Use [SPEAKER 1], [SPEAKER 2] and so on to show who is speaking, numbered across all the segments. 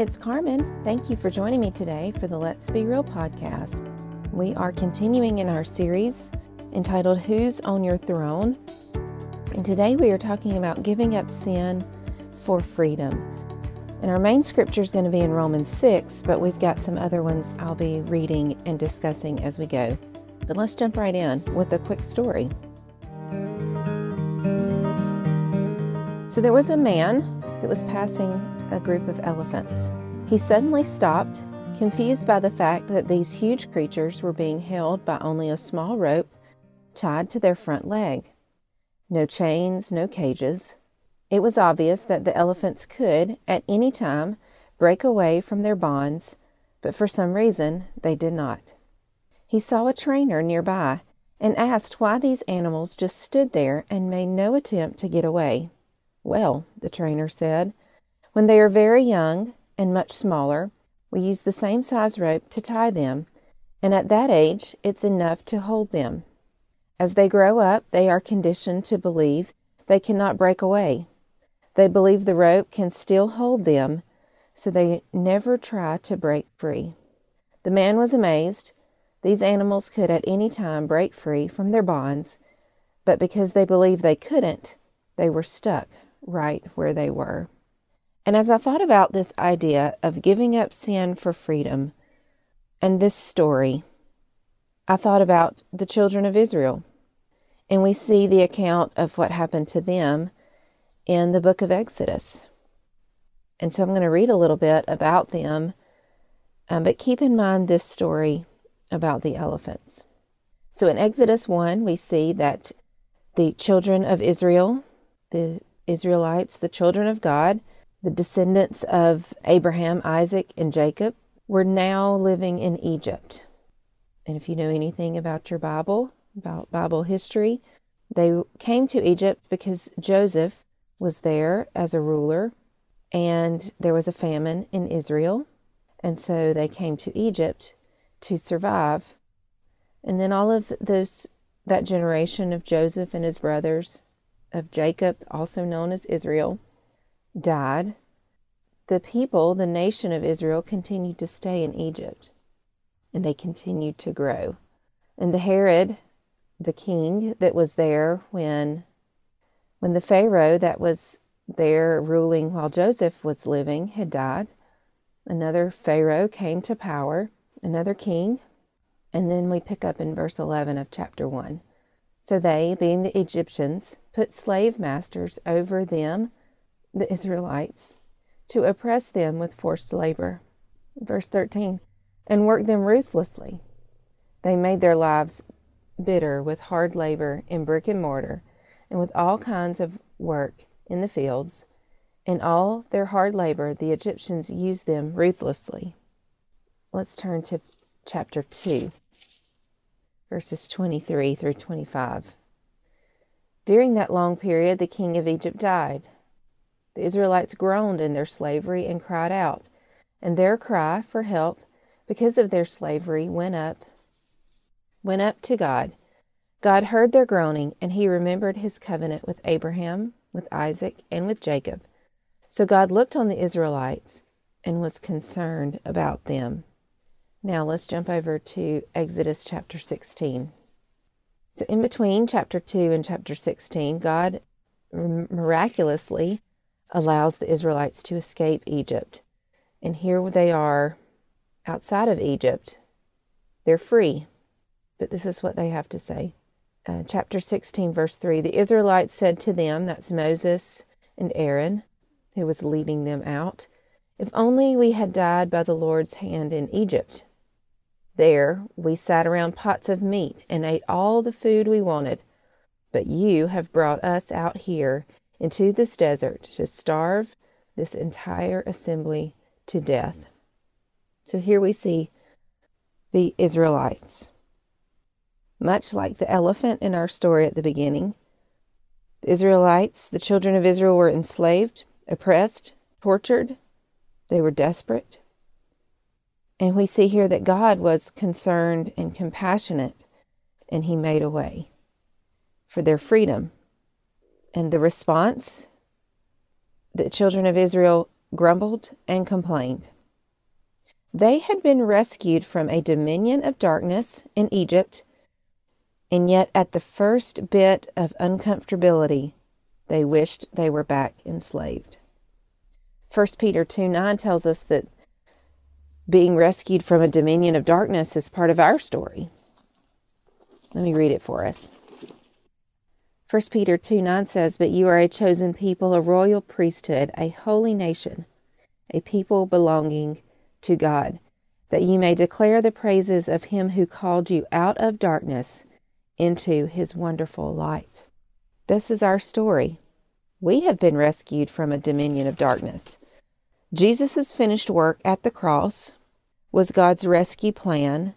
[SPEAKER 1] it's Karmen. Thank you for joining me today for the Let's Be Real podcast. We are continuing in our series entitled Who's on Your Throne? And today we are talking about giving up sin for freedom. And our main scripture is going to be in Romans 6, but we've got some other ones I'll be reading and discussing as we go. But let's jump right in with a quick story. So there was a man that was passing a group of elephants. He suddenly stopped, confused by the fact that these huge creatures were being held by only a small rope tied to their front leg. No chains, no cages. It was obvious that the elephants could, at any time, break away from their bonds, but for some reason they did not. He saw a trainer nearby and asked why these animals just stood there and made no attempt to get away. Well, the trainer said, when they are very young and much smaller, we use the same size rope to tie them, and at that age it's enough to hold them. As they grow up, they are conditioned to believe they cannot break away. They believe the rope can still hold them, so they never try to break free. The man was amazed. These animals could at any time break free from their bonds, but because they believed they couldn't, they were stuck right where they were. And as I thought about this idea of giving up sin for freedom and this story, I thought about the children of Israel. And we see the account of what happened to them in the book of Exodus. And so I'm going to read a little bit about them, um, but keep in mind this story about the elephants. So in Exodus 1, we see that the children of Israel, the Israelites, the children of God, the descendants of Abraham, Isaac, and Jacob, were now living in Egypt. And if you know anything about your Bible, about Bible history, they came to Egypt because Joseph was there as a ruler and there was a famine in Israel. And so they came to Egypt to survive. And then all of those that generation of Joseph and his brothers, of Jacob, also known as Israel, died, the people, the nation of Israel, continued to stay in Egypt and they continued to grow. And the Herod, the king that was there when when the Pharaoh that was there ruling while Joseph was living had died, another Pharaoh came to power, another king, and then we pick up in verse 11 of chapter 1. So they, being the Egyptians, put slave masters over them the Israelites to oppress them with forced labor. Verse 13, and work them ruthlessly. They made their lives bitter with hard labor in brick and mortar and with all kinds of work in the fields. In all their hard labor, the Egyptians used them ruthlessly. Let's turn to chapter 2, verses 23 through 25. During that long period, the king of Egypt died the Israelites groaned in their slavery and cried out, and their cry for help because of their slavery went up went up to God. God heard their groaning, and he remembered his covenant with Abraham, with Isaac, and with Jacob. So God looked on the Israelites and was concerned about them. Now let's jump over to Exodus chapter 16. So, in between chapter 2 and chapter 16, God miraculously allows the Israelites to escape Egypt. And here they are outside of Egypt. They're free. But this is what they have to say. Uh, chapter 16, verse 3 The Israelites said to them, that's Moses and Aaron, who was leading them out, If only we had died by the Lord's hand in Egypt. There we sat around pots of meat and ate all the food we wanted. But you have brought us out here into this desert to starve this entire assembly to death. So here we see the Israelites. Much like the elephant in our story at the beginning, the Israelites, the children of Israel, were enslaved, oppressed, tortured. They were desperate. And we see here that God was concerned and compassionate, and He made a way for their freedom and the response the children of Israel grumbled and complained. They had been rescued from a dominion of darkness in Egypt, and yet at the first bit of uncomfortability, they wished they were back enslaved. 1 Peter 2 9 tells us that being rescued from a dominion of darkness is part of our story. Let me read it for us. 1 Peter 2 9 says, But you are a chosen people, a royal priesthood, a holy nation, a people belonging to God, that you may declare the praises of him who called you out of darkness into his wonderful light. This is our story. We have been rescued from a dominion of darkness. Jesus' finished work at the cross was God's rescue plan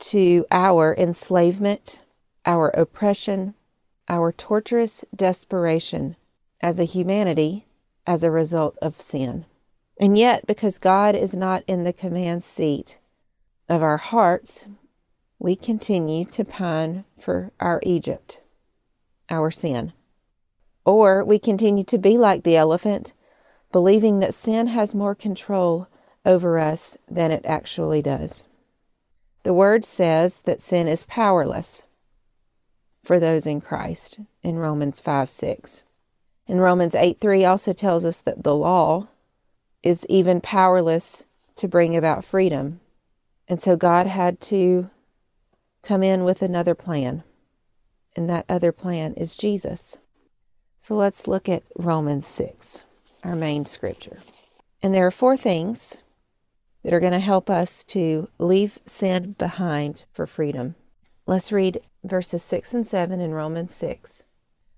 [SPEAKER 1] to our enslavement, our oppression, our torturous desperation as a humanity as a result of sin. And yet, because God is not in the command seat of our hearts, we continue to pine for our Egypt, our sin. Or we continue to be like the elephant, believing that sin has more control over us than it actually does. The word says that sin is powerless for those in Christ in Romans 5 6. And Romans 8 3 also tells us that the law is even powerless to bring about freedom. And so God had to come in with another plan. And that other plan is Jesus. So let's look at Romans 6, our main scripture. And there are four things that are going to help us to leave sin behind for freedom. Let's read verses 6 and 7 in Romans 6.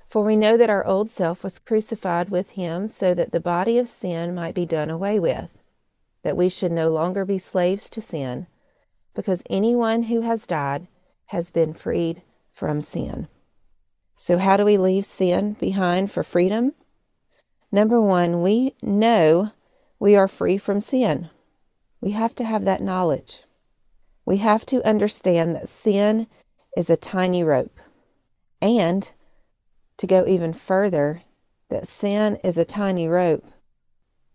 [SPEAKER 1] For we know that our old self was crucified with him so that the body of sin might be done away with, that we should no longer be slaves to sin, because anyone who has died has been freed from sin. So, how do we leave sin behind for freedom? Number one, we know we are free from sin. We have to have that knowledge. We have to understand that sin is a tiny rope. And to go even further, that sin is a tiny rope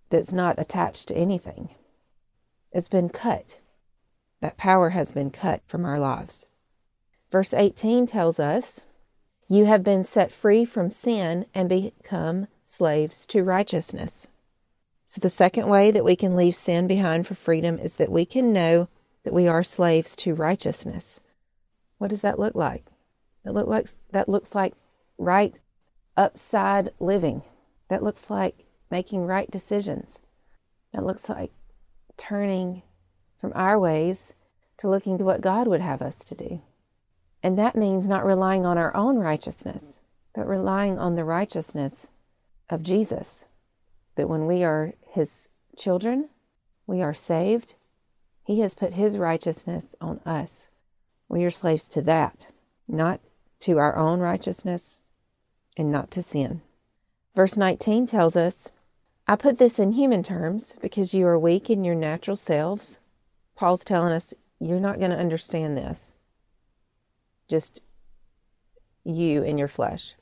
[SPEAKER 1] that's not attached to anything. It's been cut. That power has been cut from our lives. Verse 18 tells us you have been set free from sin and become slaves to righteousness. So, the second way that we can leave sin behind for freedom is that we can know that we are slaves to righteousness. What does that look like? That look like that looks like right upside living. That looks like making right decisions. That looks like turning from our ways to looking to what God would have us to do. And that means not relying on our own righteousness, but relying on the righteousness of Jesus. That when we are his children, we are saved. He has put his righteousness on us. We are slaves to that, not to our own righteousness and not to sin. Verse 19 tells us, I put this in human terms because you are weak in your natural selves. Paul's telling us, you're not going to understand this just you and your flesh.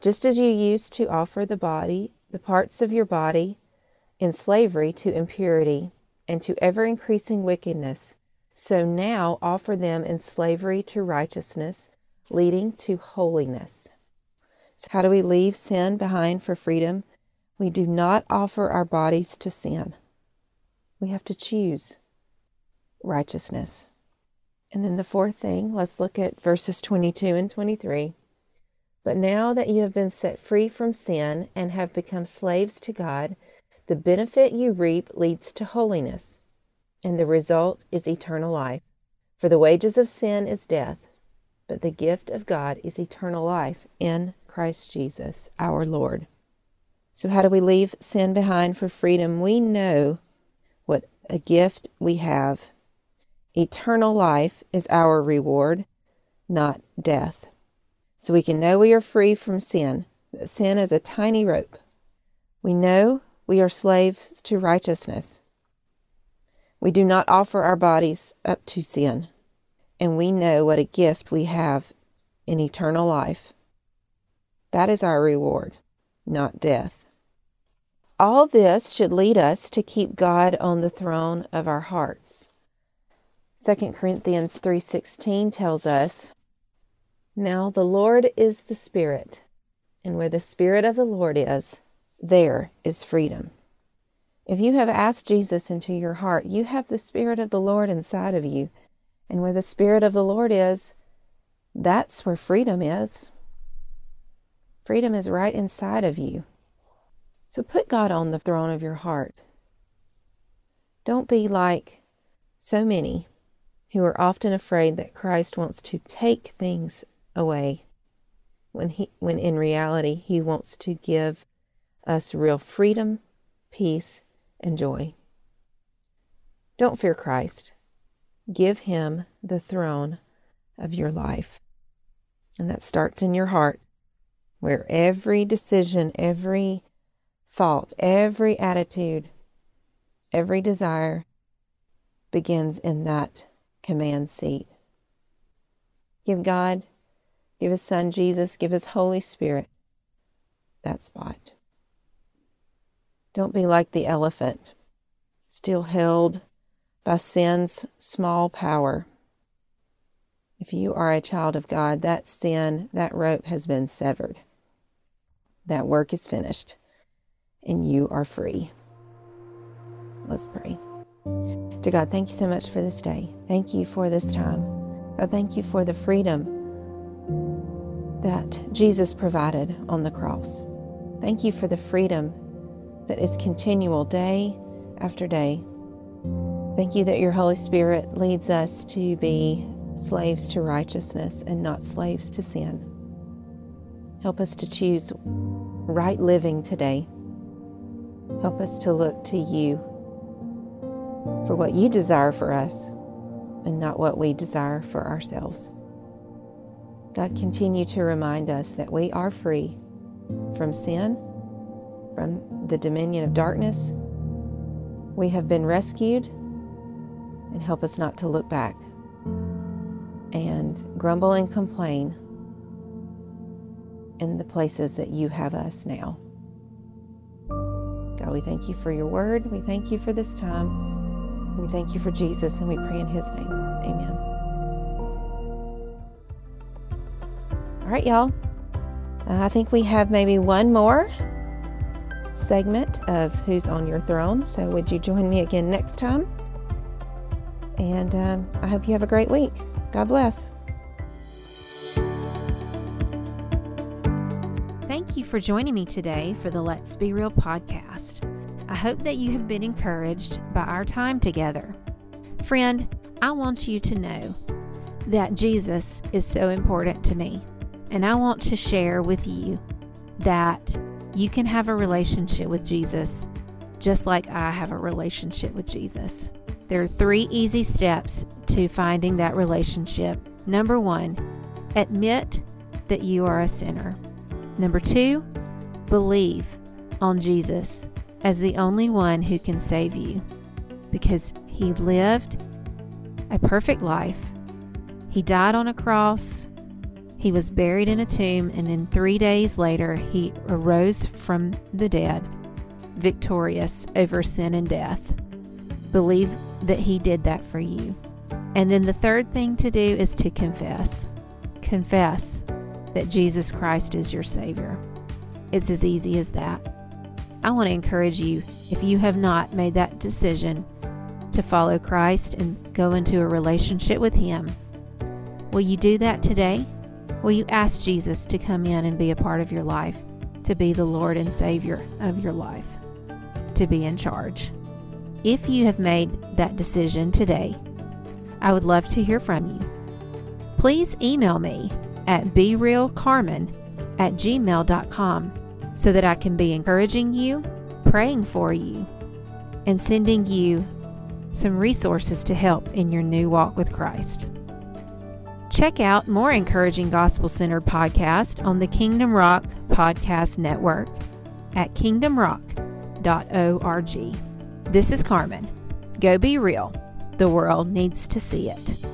[SPEAKER 1] Just as you used to offer the body, the parts of your body, in slavery to impurity and to ever increasing wickedness, so now offer them in slavery to righteousness, leading to holiness. So, how do we leave sin behind for freedom? We do not offer our bodies to sin. We have to choose righteousness. And then the fourth thing, let's look at verses 22 and 23. But now that you have been set free from sin and have become slaves to God, the benefit you reap leads to holiness, and the result is eternal life. For the wages of sin is death, but the gift of God is eternal life in Christ Jesus our Lord. So, how do we leave sin behind for freedom? We know what a gift we have Eternal life is our reward, not death. So we can know we are free from sin, sin is a tiny rope. We know we are slaves to righteousness. We do not offer our bodies up to sin, and we know what a gift we have in eternal life. That is our reward, not death. All this should lead us to keep God on the throne of our hearts. 2 Corinthians 3:16 tells us, "Now the Lord is the Spirit, and where the Spirit of the Lord is, there is freedom." If you have asked Jesus into your heart, you have the Spirit of the Lord inside of you. And where the Spirit of the Lord is, that's where freedom is. Freedom is right inside of you. So put God on the throne of your heart. Don't be like so many who are often afraid that Christ wants to take things away when he when in reality he wants to give us real freedom, peace, and joy. Don't fear Christ. Give him the throne of your life. And that starts in your heart, where every decision, every thought, every attitude, every desire begins in that command seat. Give God, give His Son Jesus, give His Holy Spirit that spot. Don't be like the elephant, still held by sin's small power. If you are a child of God, that sin, that rope has been severed. That work is finished and you are free. Let's pray. To God, thank you so much for this day. Thank you for this time. God, thank you for the freedom that Jesus provided on the cross. Thank you for the freedom that is continual day after day. Thank you that your Holy Spirit leads us to be slaves to righteousness and not slaves to sin. Help us to choose right living today. Help us to look to you for what you desire for us and not what we desire for ourselves. God, continue to remind us that we are free from sin, from the dominion of darkness. We have been rescued, and help us not to look back and grumble and complain in the places that you have us now. God, we thank you for your word. We thank you for this time. We thank you for Jesus, and we pray in his name. Amen. All right, y'all. Uh, I think we have maybe one more segment of Who's on Your Throne. So, would you join me again next time? And um, I hope you have a great week. God bless.
[SPEAKER 2] Thank you for joining me today for the Let's Be Real podcast. I hope that you have been encouraged by our time together. Friend, I want you to know that Jesus is so important to me, and I want to share with you that you can have a relationship with Jesus just like I have a relationship with Jesus. There are three easy steps to finding that relationship. Number one, admit that you are a sinner. Number two, believe on Jesus as the only one who can save you because he lived a perfect life. He died on a cross. He was buried in a tomb, and then three days later, he arose from the dead, victorious over sin and death. Believe that He did that for you. And then the third thing to do is to confess. Confess that Jesus Christ is your Savior. It's as easy as that. I want to encourage you, if you have not made that decision to follow Christ and go into a relationship with Him, will you do that today? Will you ask Jesus to come in and be a part of your life, to be the Lord and Savior of your life, to be in charge? If you have made that decision today, I would love to hear from you. Please email me at berealcarmen at gmail.com so that I can be encouraging you, praying for you, and sending you some resources to help in your new walk with Christ. Check out more encouraging gospel centered podcasts on the Kingdom Rock Podcast Network at kingdomrock.org. This is Karmen. Go be real. The world needs to see it.